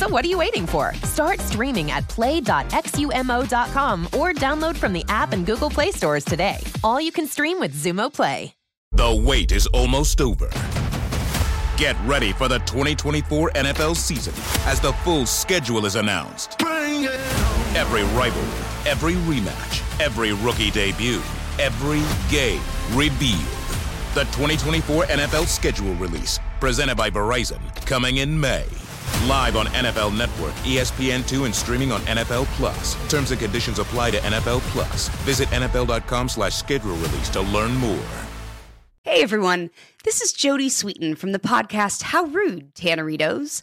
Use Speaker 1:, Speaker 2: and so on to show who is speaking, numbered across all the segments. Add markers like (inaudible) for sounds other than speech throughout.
Speaker 1: So what are you waiting for? Start streaming at play.xumo.com or download from the app and Google Play stores today. All you can stream with Xumo Play.
Speaker 2: The wait is almost over. Get ready for the 2024 NFL season as the full schedule is announced. Every rivalry, every rematch, every rookie debut, every game revealed. The 2024 NFL schedule release, presented by Verizon, coming in May. Live on NFL Network, ESPN2, and streaming on NFL Plus. Terms and conditions apply to NFL Plus. Visit NFL.com slash schedule release to learn more.
Speaker 3: Hey everyone, this is Jodie Sweetin from the podcast How Rude, Tanneritos.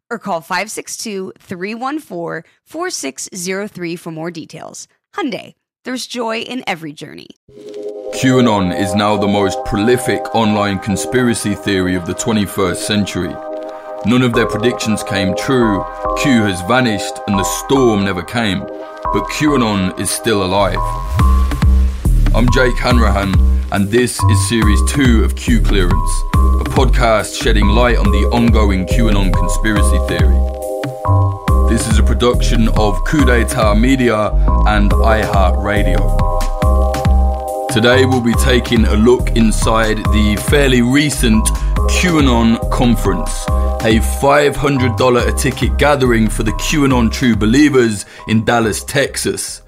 Speaker 3: or call 562-314-4603 for more details. Hyundai, there's joy in every journey.
Speaker 4: QAnon is now the most prolific online conspiracy theory of the 21st century. None of their predictions came true, Q has vanished, and the storm never came. But QAnon is still alive. I'm Jake Hanrahan, and this is Series 2 of Q Clearance, a podcast shedding light on the ongoing QAnon conspiracy theory. This is a production of Coup d'etat Media and iHeartRadio. Today we'll be taking a look inside the fairly recent QAnon conference, a $500 a ticket gathering for the QAnon true believers in Dallas, Texas.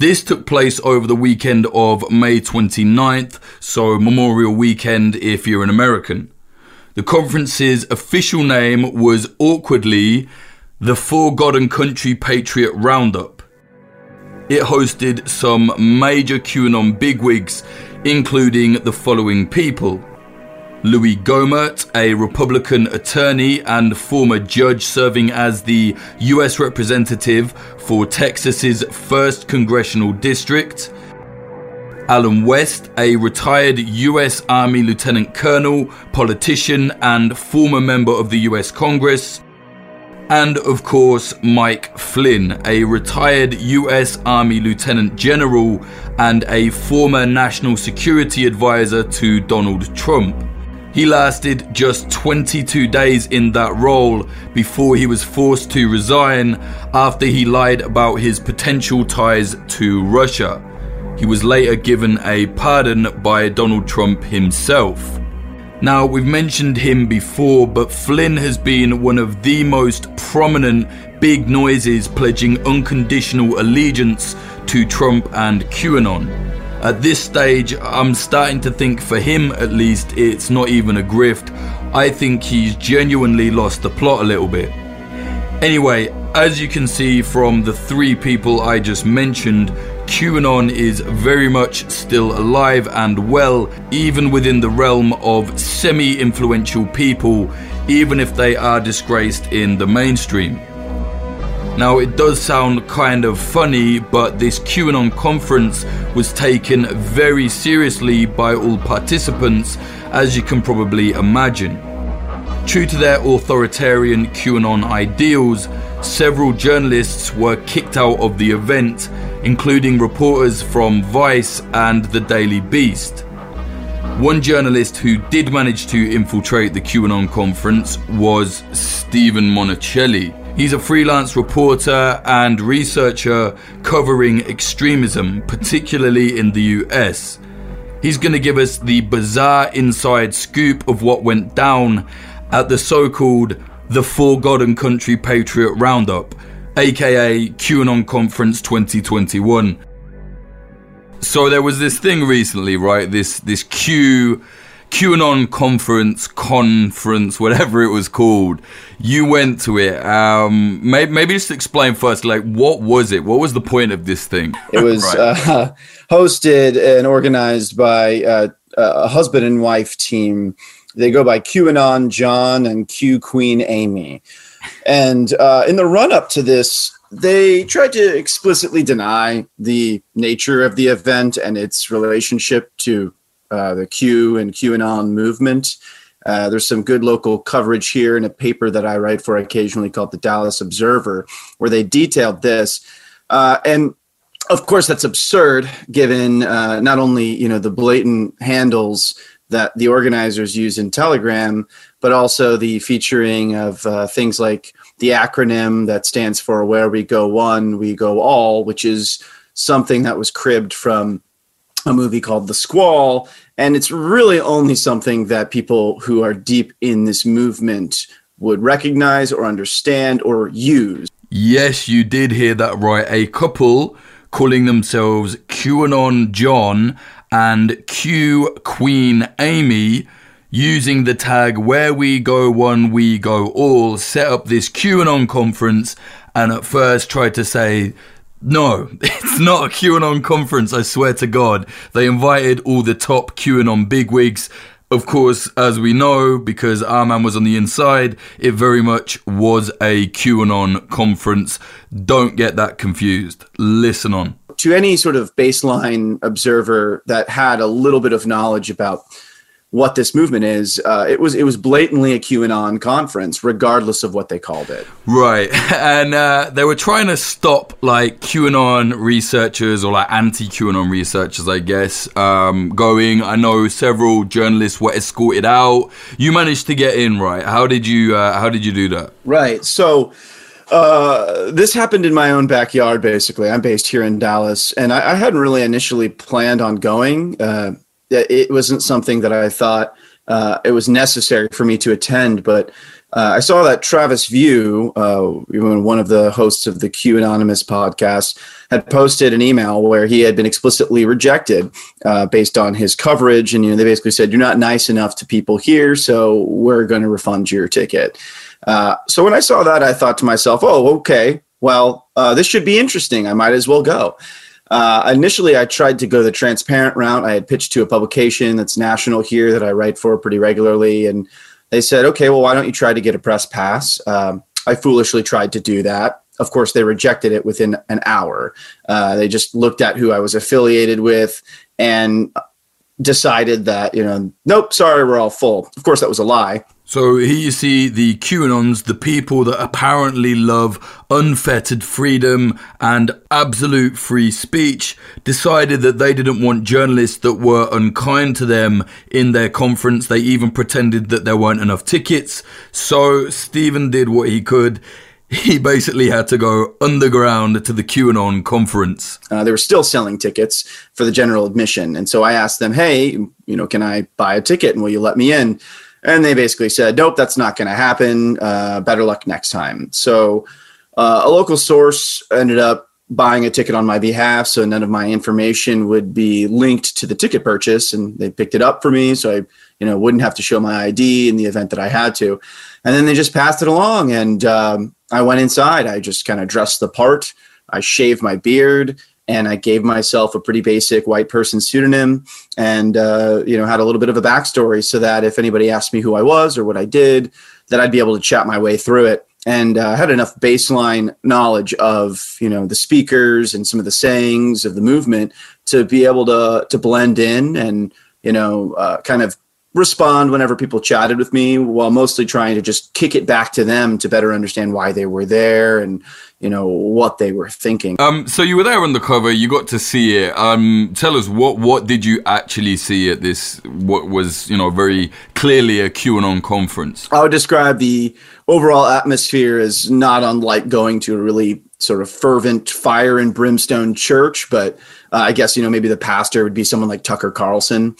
Speaker 4: This took place over the weekend of May 29th, so Memorial Weekend if you're an American. The conference's official name was awkwardly the For God and Country Patriot Roundup. It hosted some major QAnon bigwigs, including the following people Louie Gohmert, a Republican attorney and former judge serving as the U.S. representative for Texas's 1st Congressional District. Allen West, a retired U.S. Army Lieutenant Colonel, politician, and former member of the U.S. Congress. And of course, Mike Flynn, a retired US Army Lieutenant General and a former National Security Advisor to Donald Trump. He lasted just 22 days in that role before he was forced to resign after he lied about his potential ties to Russia. He was later given a pardon by Donald Trump himself. Now, we've mentioned him before, but Flynn has been one of the most prominent big noises pledging unconditional allegiance to Trump and QAnon. At this stage, I'm starting to think for him at least, it's not even a grift. I think he's genuinely lost the plot a little bit. Anyway, as you can see from the three people I just mentioned, QAnon is very much still alive and well, even within the realm of semi influential people, even if they are disgraced in the mainstream. Now, it does sound kind of funny, but this QAnon conference was taken very seriously by all participants, as you can probably imagine. True to their authoritarian QAnon ideals, several journalists were kicked out of the event, including reporters from Vice and the Daily Beast. One journalist who did manage to infiltrate the QAnon conference was Steven Monacelli. He's a freelance reporter and researcher covering extremism, particularly in the US. He's going to give us the bizarre inside scoop of what went down at the so called The For God and Country Patriot Roundup, aka QAnon Conference 2021. So there was this thing recently, right? This this Q QAnon conference, conference, whatever it was called. You went to it. Um, maybe, maybe just explain first, like, what was it? What was the point of this thing?
Speaker 5: It was (laughs) right. uh, (laughs) hosted and organized by uh, a husband and wife team. They go by QAnon John and Q Queen Amy. And uh, in the run up to this, they tried to explicitly deny the nature of the event and its relationship to uh, the Q and QAnon movement. Uh, there's some good local coverage here in a paper that I write for occasionally called the Dallas Observer, where they detailed this. Uh, and of course, that's absurd given uh, not only you know the blatant handles that the organizers use in Telegram, but also the featuring of uh, things like the acronym that stands for Where We Go One, We Go All, which is something that was cribbed from a movie called The Squall. And it's really only something that people who are deep in this movement would recognize or understand or use.
Speaker 4: Yes, you did hear that right. A couple calling themselves QAnon John and Q Queen Amy using the tag where we go one we go all set up this QAnon conference and at first tried to say no, (laughs) it's not a QAnon conference, I swear to God. They invited all the top QAnon bigwigs. Of course, as we know, because our man was on the inside, it very much was a QAnon conference. Don't get that confused. Listen on.
Speaker 5: To any sort of baseline observer that had a little bit of knowledge about what this movement is. Uh, it was it was blatantly a QAnon conference, regardless of what they called it.
Speaker 4: Right, (laughs) and uh, they were trying to stop like QAnon researchers or like anti-QAnon researchers, I guess, um, going. I know several journalists were escorted out. You managed to get in, right? How did you uh, How did you do that?
Speaker 5: Right, so. Uh, this happened in my own backyard, basically. I'm based here in Dallas, and I, I hadn't really initially planned on going. Uh, it wasn't something that I thought uh, it was necessary for me to attend, but uh, I saw that Travis View, uh, one of the hosts of the Q Anonymous podcast, had posted an email where he had been explicitly rejected uh, based on his coverage, and you know they basically said you're not nice enough to people here, so we're going to refund your ticket. Uh, so when I saw that, I thought to myself, "Oh, okay, well, uh, this should be interesting. I might as well go." Uh, initially, I tried to go the transparent route. I had pitched to a publication that's national here that I write for pretty regularly, and they said, "Okay, well, why don't you try to get a press pass?" Um, I foolishly tried to do that. Of course, they rejected it within an hour. Uh, they just looked at who I was affiliated with and decided that, you know, nope, sorry, we're all full. Of course, that was a lie.
Speaker 4: So here you see the QAnons, the people that apparently love unfettered freedom and absolute free speech, decided that they didn't want journalists that were unkind to them in their conference. They even pretended that there weren't enough tickets. So Steven did what he could he basically had to go underground to the QAnon conference.
Speaker 5: Uh, they were still selling tickets for the general admission. And so I asked them, hey, you know, can I buy a ticket and will you let me in? And they basically said, nope, that's not going to happen. Uh, better luck next time. So uh, a local source ended up buying a ticket on my behalf. So none of my information would be linked to the ticket purchase. And they picked it up for me. So I, you know, wouldn't have to show my ID in the event that I had to. And then they just passed it along. And um, I went inside. I just kind of dressed the part. I shaved my beard and I gave myself a pretty basic white person pseudonym, and uh, you know had a little bit of a backstory so that if anybody asked me who I was or what I did, that I'd be able to chat my way through it. And uh, had enough baseline knowledge of you know the speakers and some of the sayings of the movement to be able to to blend in and you know uh, kind of respond whenever people chatted with me while mostly trying to just kick it back to them to better understand why they were there and you know what they were thinking.
Speaker 4: Um so you were there on the cover you got to see it. Um tell us what what did you actually see at this what was you know very clearly a qanon conference?
Speaker 5: I would describe the overall atmosphere as not unlike going to a really sort of fervent fire and brimstone church but uh, i guess you know maybe the pastor would be someone like tucker carlson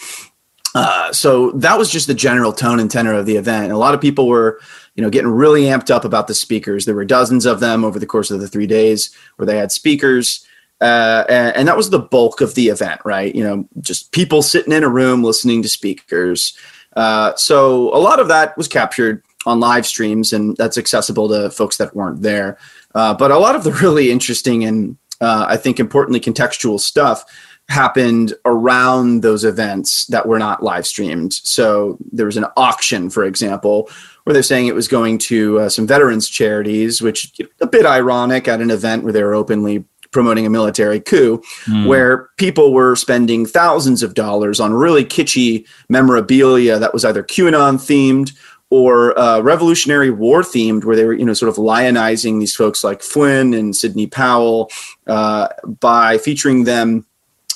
Speaker 5: uh, so that was just the general tone and tenor of the event. And a lot of people were, you know, getting really amped up about the speakers. There were dozens of them over the course of the three days where they had speakers. Uh, and, and, that was the bulk of the event, right? You know, just people sitting in a room listening to speakers. Uh, so a lot of that was captured on live streams, and that's accessible to folks that weren't there. Uh, but a lot of the really interesting and uh, I think importantly contextual stuff happened around those events that were not live streamed. So there was an auction, for example, where they're saying it was going to uh, some veterans charities, which a bit ironic at an event where they were openly promoting a military coup, mm. where people were spending thousands of dollars on really kitschy memorabilia that was either QAnon themed or uh, Revolutionary War themed, where they were, you know, sort of lionizing these folks like Flynn and Sidney Powell uh, by featuring them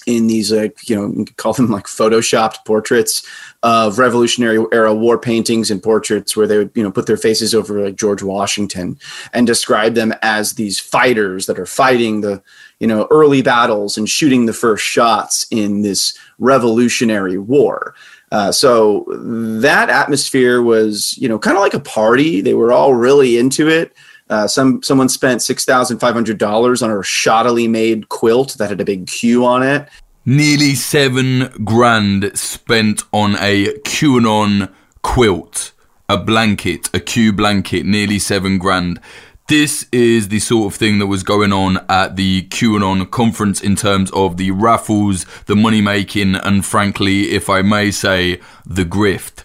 Speaker 5: in these like you know call them like photoshopped portraits of revolutionary era war paintings and portraits where they would you know put their faces over like george washington and describe them as these fighters that are fighting the you know early battles and shooting the first shots in this revolutionary war. Uh, so that atmosphere was you know kind of like a party. They were all really into it uh, some someone spent six thousand five hundred dollars on a shoddily made quilt that had a big Q on it.
Speaker 4: Nearly seven grand spent on a QAnon quilt, a blanket, a Q blanket. Nearly seven grand. This is the sort of thing that was going on at the QAnon conference in terms of the raffles, the money making, and frankly, if I may say, the grift.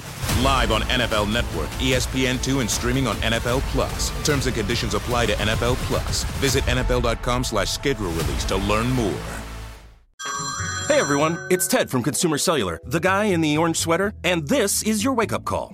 Speaker 2: Live on NFL Network, ESPN2, and streaming on NFL Plus. Terms and conditions apply to NFL Plus. Visit NFL.com slash schedule release to learn more.
Speaker 6: Hey everyone, it's Ted from Consumer Cellular, the guy in the orange sweater, and this is your wake-up call.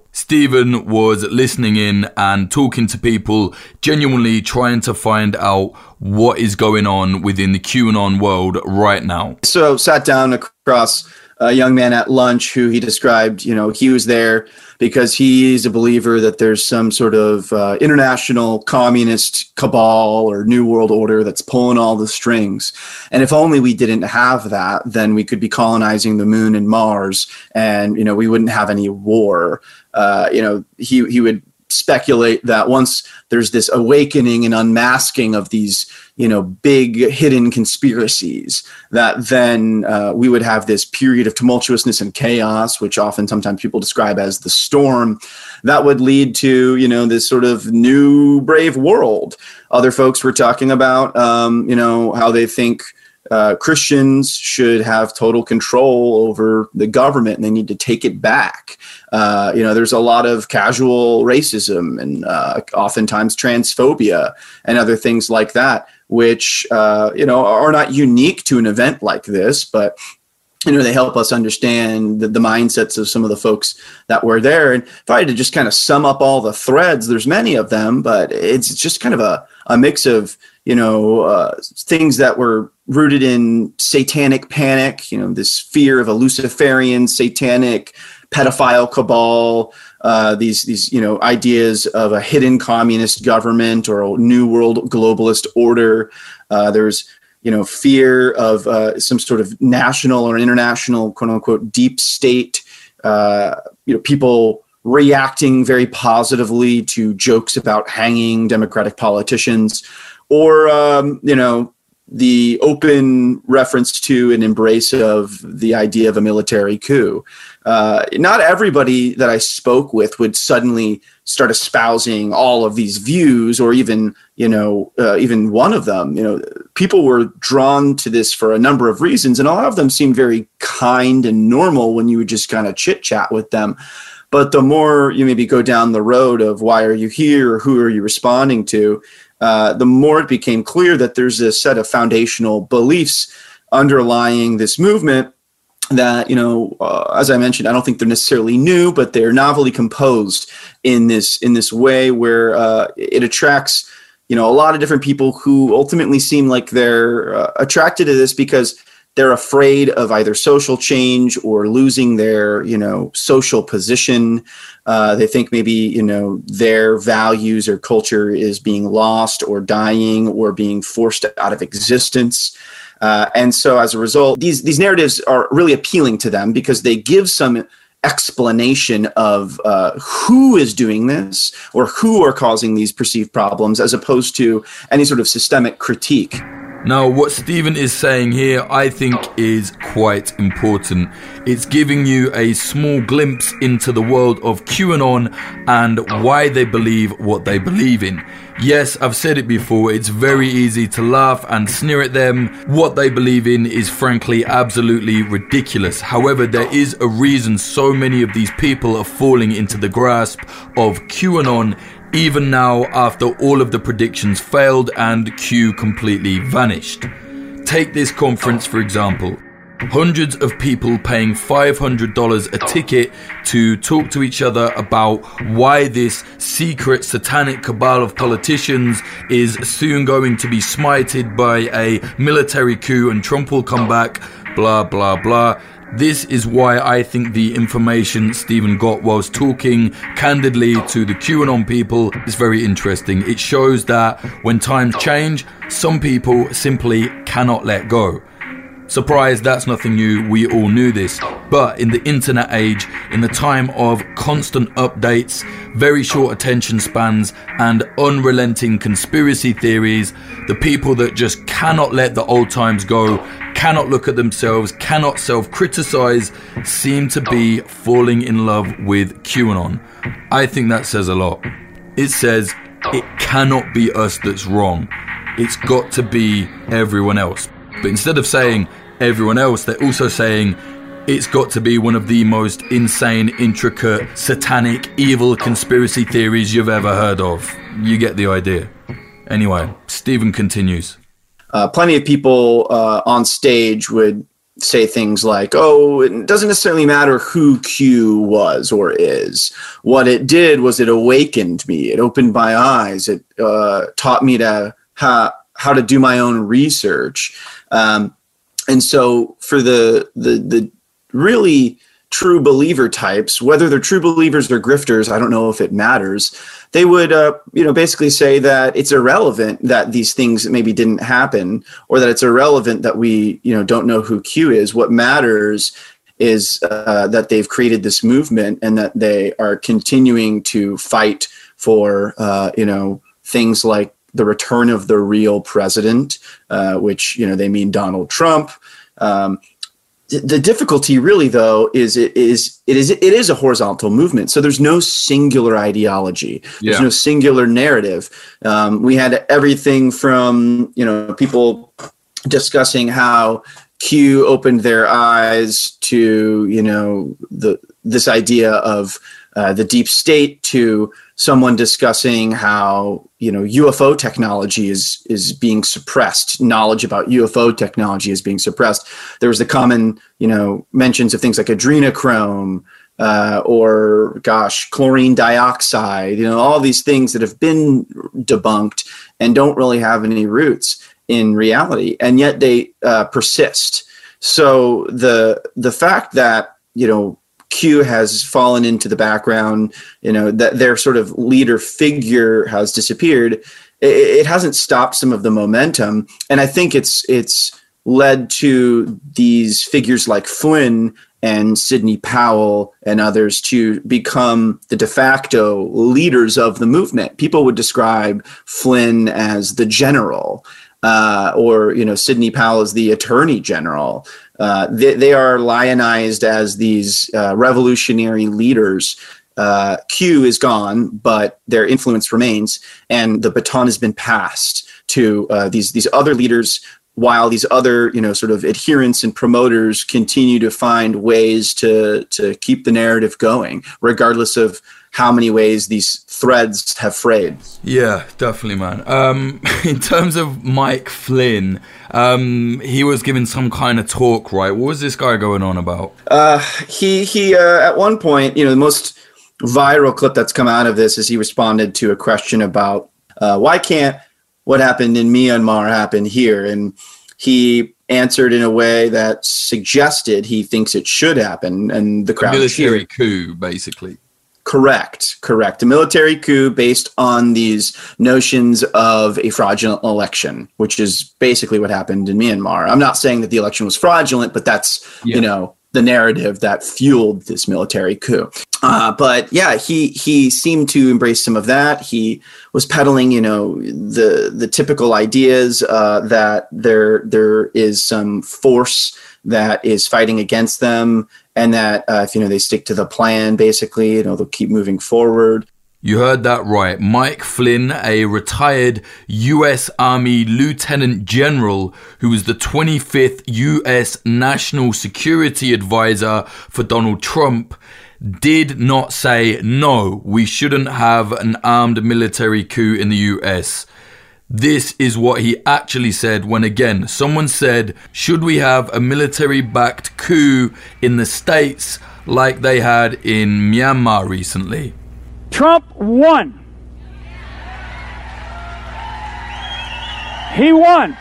Speaker 4: Steven was listening in and talking to people, genuinely trying to find out what is going on within the QAnon world right now.
Speaker 5: So, sat down across a young man at lunch who he described, you know, he was there because he's a believer that there's some sort of uh, international communist cabal or new world order that's pulling all the strings. And if only we didn't have that, then we could be colonizing the moon and Mars, and you know we wouldn't have any war. Uh, you know, he he would speculate that once there's this awakening and unmasking of these you know big hidden conspiracies that then uh, we would have this period of tumultuousness and chaos which often sometimes people describe as the storm that would lead to you know this sort of new brave world. Other folks were talking about um, you know how they think uh, Christians should have total control over the government and they need to take it back. Uh, you know, there's a lot of casual racism and uh, oftentimes transphobia and other things like that, which, uh, you know, are not unique to an event like this, but you know, they help us understand the, the, mindsets of some of the folks that were there. And if I had to just kind of sum up all the threads, there's many of them, but it's just kind of a, a mix of, you know, uh, things that were rooted in satanic panic, you know, this fear of a Luciferian satanic pedophile cabal, uh, these these you know ideas of a hidden communist government or a new world globalist order. Uh, there's you know fear of uh, some sort of national or international quote unquote deep state. Uh, you know people reacting very positively to jokes about hanging Democratic politicians, or um, you know the open reference to and embrace of the idea of a military coup. Uh, not everybody that I spoke with would suddenly start espousing all of these views, or even you know, uh, even one of them. You know, people were drawn to this for a number of reasons, and a lot of them seemed very kind and normal when you would just kind of chit chat with them. But the more you maybe go down the road of why are you here, or who are you responding to, uh, the more it became clear that there's a set of foundational beliefs underlying this movement that you know uh, as i mentioned i don't think they're necessarily new but they're novelly composed in this in this way where uh, it attracts you know a lot of different people who ultimately seem like they're uh, attracted to this because they're afraid of either social change or losing their you know social position. Uh, they think maybe you know their values or culture is being lost or dying or being forced out of existence. Uh, and so as a result these these narratives are really appealing to them because they give some explanation of uh, who is doing this or who are causing these perceived problems as opposed to any sort of systemic critique
Speaker 4: now, what Steven is saying here, I think, is quite important. It's giving you a small glimpse into the world of QAnon and why they believe what they believe in. Yes, I've said it before, it's very easy to laugh and sneer at them. What they believe in is frankly absolutely ridiculous. However, there is a reason so many of these people are falling into the grasp of QAnon even now after all of the predictions failed and Q completely vanished. Take this conference for example. Hundreds of people paying $500 a ticket to talk to each other about why this secret satanic cabal of politicians is soon going to be smited by a military coup and Trump will come back, blah, blah, blah. This is why I think the information Steven got whilst talking candidly to the QAnon people is very interesting. It shows that when times change, some people simply cannot let go. Surprise, that's nothing new, we all knew this. But in the internet age, in the time of constant updates, very short attention spans, and unrelenting conspiracy theories, the people that just cannot let the old times go, cannot look at themselves, cannot self criticize, seem to be falling in love with QAnon. I think that says a lot. It says it cannot be us that's wrong, it's got to be everyone else. But instead of saying everyone else, they're also saying it's got to be one of the most insane, intricate, satanic, evil conspiracy theories you've ever heard of. You get the idea. Anyway, Steven continues.
Speaker 5: Uh, plenty of people uh, on stage would say things like, oh, it doesn't necessarily matter who Q was or is. What it did was it awakened me, it opened my eyes, it uh, taught me to how, how to do my own research. Um, and so for the, the, the really true believer types, whether they're true believers or grifters, I don't know if it matters. They would, uh, you know, basically say that it's irrelevant that these things maybe didn't happen, or that it's irrelevant that we, you know, don't know who Q is. What matters is uh, that they've created this movement and that they are continuing to fight for, uh, you know, things like the return of the real president, uh, which you know they mean Donald Trump. Um, the difficulty really though is it is it is it is a horizontal movement. So there's no singular ideology. There's yeah. no singular narrative. Um, we had everything from you know people discussing how q opened their eyes to you know the this idea of uh, the deep state to someone discussing how you know UFO technology is is being suppressed. Knowledge about UFO technology is being suppressed. There was the common you know mentions of things like adrenochrome. Uh, or gosh, chlorine dioxide, you know, all these things that have been debunked and don't really have any roots in reality, and yet they uh, persist. So the the fact that you know Q has fallen into the background, you know, that their sort of leader figure has disappeared, it, it hasn't stopped some of the momentum. And I think it's it's led to these figures like Flynn and Sidney Powell and others to become the de facto leaders of the movement. People would describe Flynn as the general, uh, or you know Sidney Powell as the attorney general. Uh, they, they, are lionized as these uh, revolutionary leaders. Uh, Q is gone, but their influence remains, and the baton has been passed to uh, these these other leaders. While these other, you know, sort of adherents and promoters continue to find ways to to keep the narrative going, regardless of how many ways these threads have frayed.
Speaker 4: Yeah, definitely, man. Um, (laughs) in terms of Mike Flynn, um, he was giving some kind of talk, right? What was this guy going on about?
Speaker 5: Uh, he he uh, at one point, you know, the most viral clip that's come out of this is he responded to a question about uh, why can't what happened in Myanmar happen here, and he answered in a way that suggested he thinks it should happen, and the crowd
Speaker 4: a military coup, basically.
Speaker 5: Correct, correct. A military coup based on these notions of a fraudulent election, which is basically what happened in Myanmar. I'm not saying that the election was fraudulent, but that's yeah. you know the narrative that fueled this military coup. Uh, but yeah, he he seemed to embrace some of that. He was peddling, you know, the the typical ideas uh, that there there is some force that is fighting against them, and that uh, if you know they stick to the plan, basically, you know, they'll keep moving forward.
Speaker 4: You heard that right. Mike Flynn, a retired U.S. Army Lieutenant General who was the 25th U.S. National Security Advisor for Donald Trump, did not say, no, we shouldn't have an armed military coup in the US. This is what he actually said when again someone said, Should we have a military backed coup in the States like they had in Myanmar recently?
Speaker 7: Trump won. He won.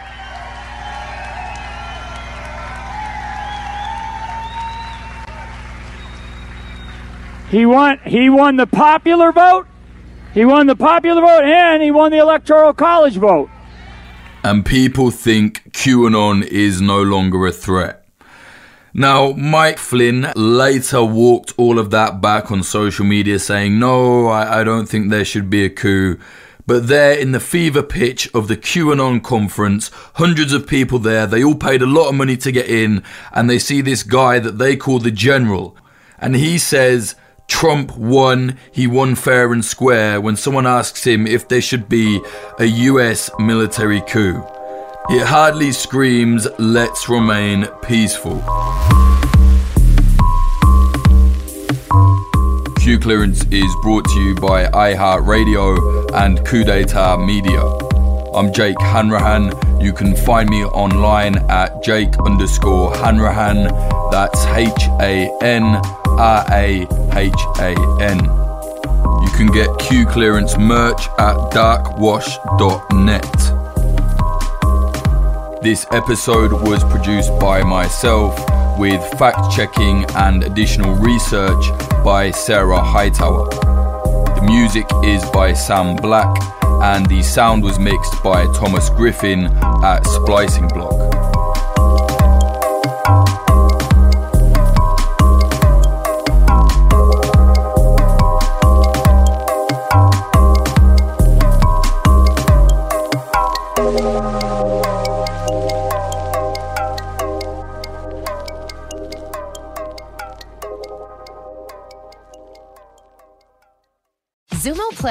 Speaker 7: He won he won the popular vote he won the popular vote and he won the electoral college vote.
Speaker 4: And people think QAnon is no longer a threat. Now, Mike Flynn later walked all of that back on social media saying, no, I, I don't think there should be a coup. But there in the fever pitch of the QAnon conference, hundreds of people there, they all paid a lot of money to get in, and they see this guy that they call the general. And he says, Trump won, he won fair and square when someone asks him if there should be a US military coup. It hardly screams, let's remain peaceful. Q Clearance is brought to you by iHeartRadio and Coup d'etat Media. I'm Jake Hanrahan. You can find me online at Jake underscore Hanrahan. That's H A N R A H A N. You can get Q clearance merch at darkwash.net. This episode was produced by myself with fact checking and additional research by Sarah Hightower. The music is by Sam Black and the sound was mixed by Thomas Griffin at Splicing Block.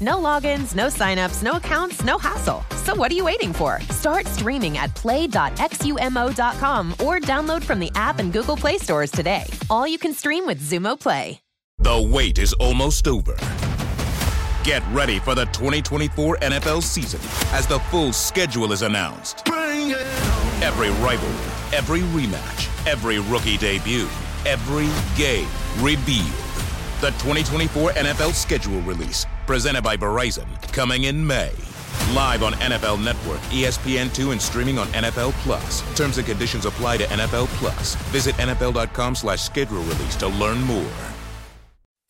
Speaker 1: No logins, no signups, no accounts, no hassle. So what are you waiting for? Start streaming at play.xumo.com or download from the app and Google Play stores today. All you can stream with Xumo Play.
Speaker 2: The wait is almost over. Get ready for the 2024 NFL season as the full schedule is announced. Every rivalry, every rematch, every rookie debut, every game revealed. The 2024 NFL schedule release, presented by Verizon, coming in May. Live on NFL Network, ESPN2, and streaming on NFL Plus. Terms and conditions apply to NFL Plus. Visit NFL.com slash schedule release to learn more.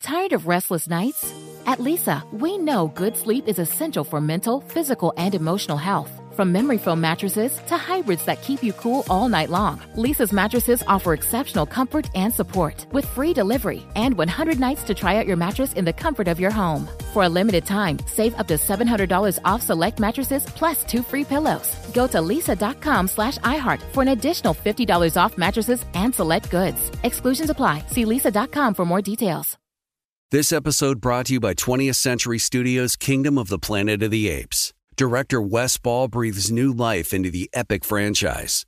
Speaker 8: Tired of restless nights? At Leesa, we know good sleep is essential for mental, physical, and emotional health. From memory foam mattresses to hybrids that keep you cool all night long, Leesa's mattresses offer exceptional comfort and support with free delivery and 100 nights to try out your mattress in the comfort of your home. For a limited time, save up to $700 off select mattresses plus two free pillows. Go to leesa.com slash iHeart for an additional $50 off mattresses and select goods. Exclusions apply. See leesa.com for more details.
Speaker 9: This episode brought to you by 20th Century Studios' Kingdom of the Planet of the Apes. Director Wes Ball breathes new life into the epic franchise.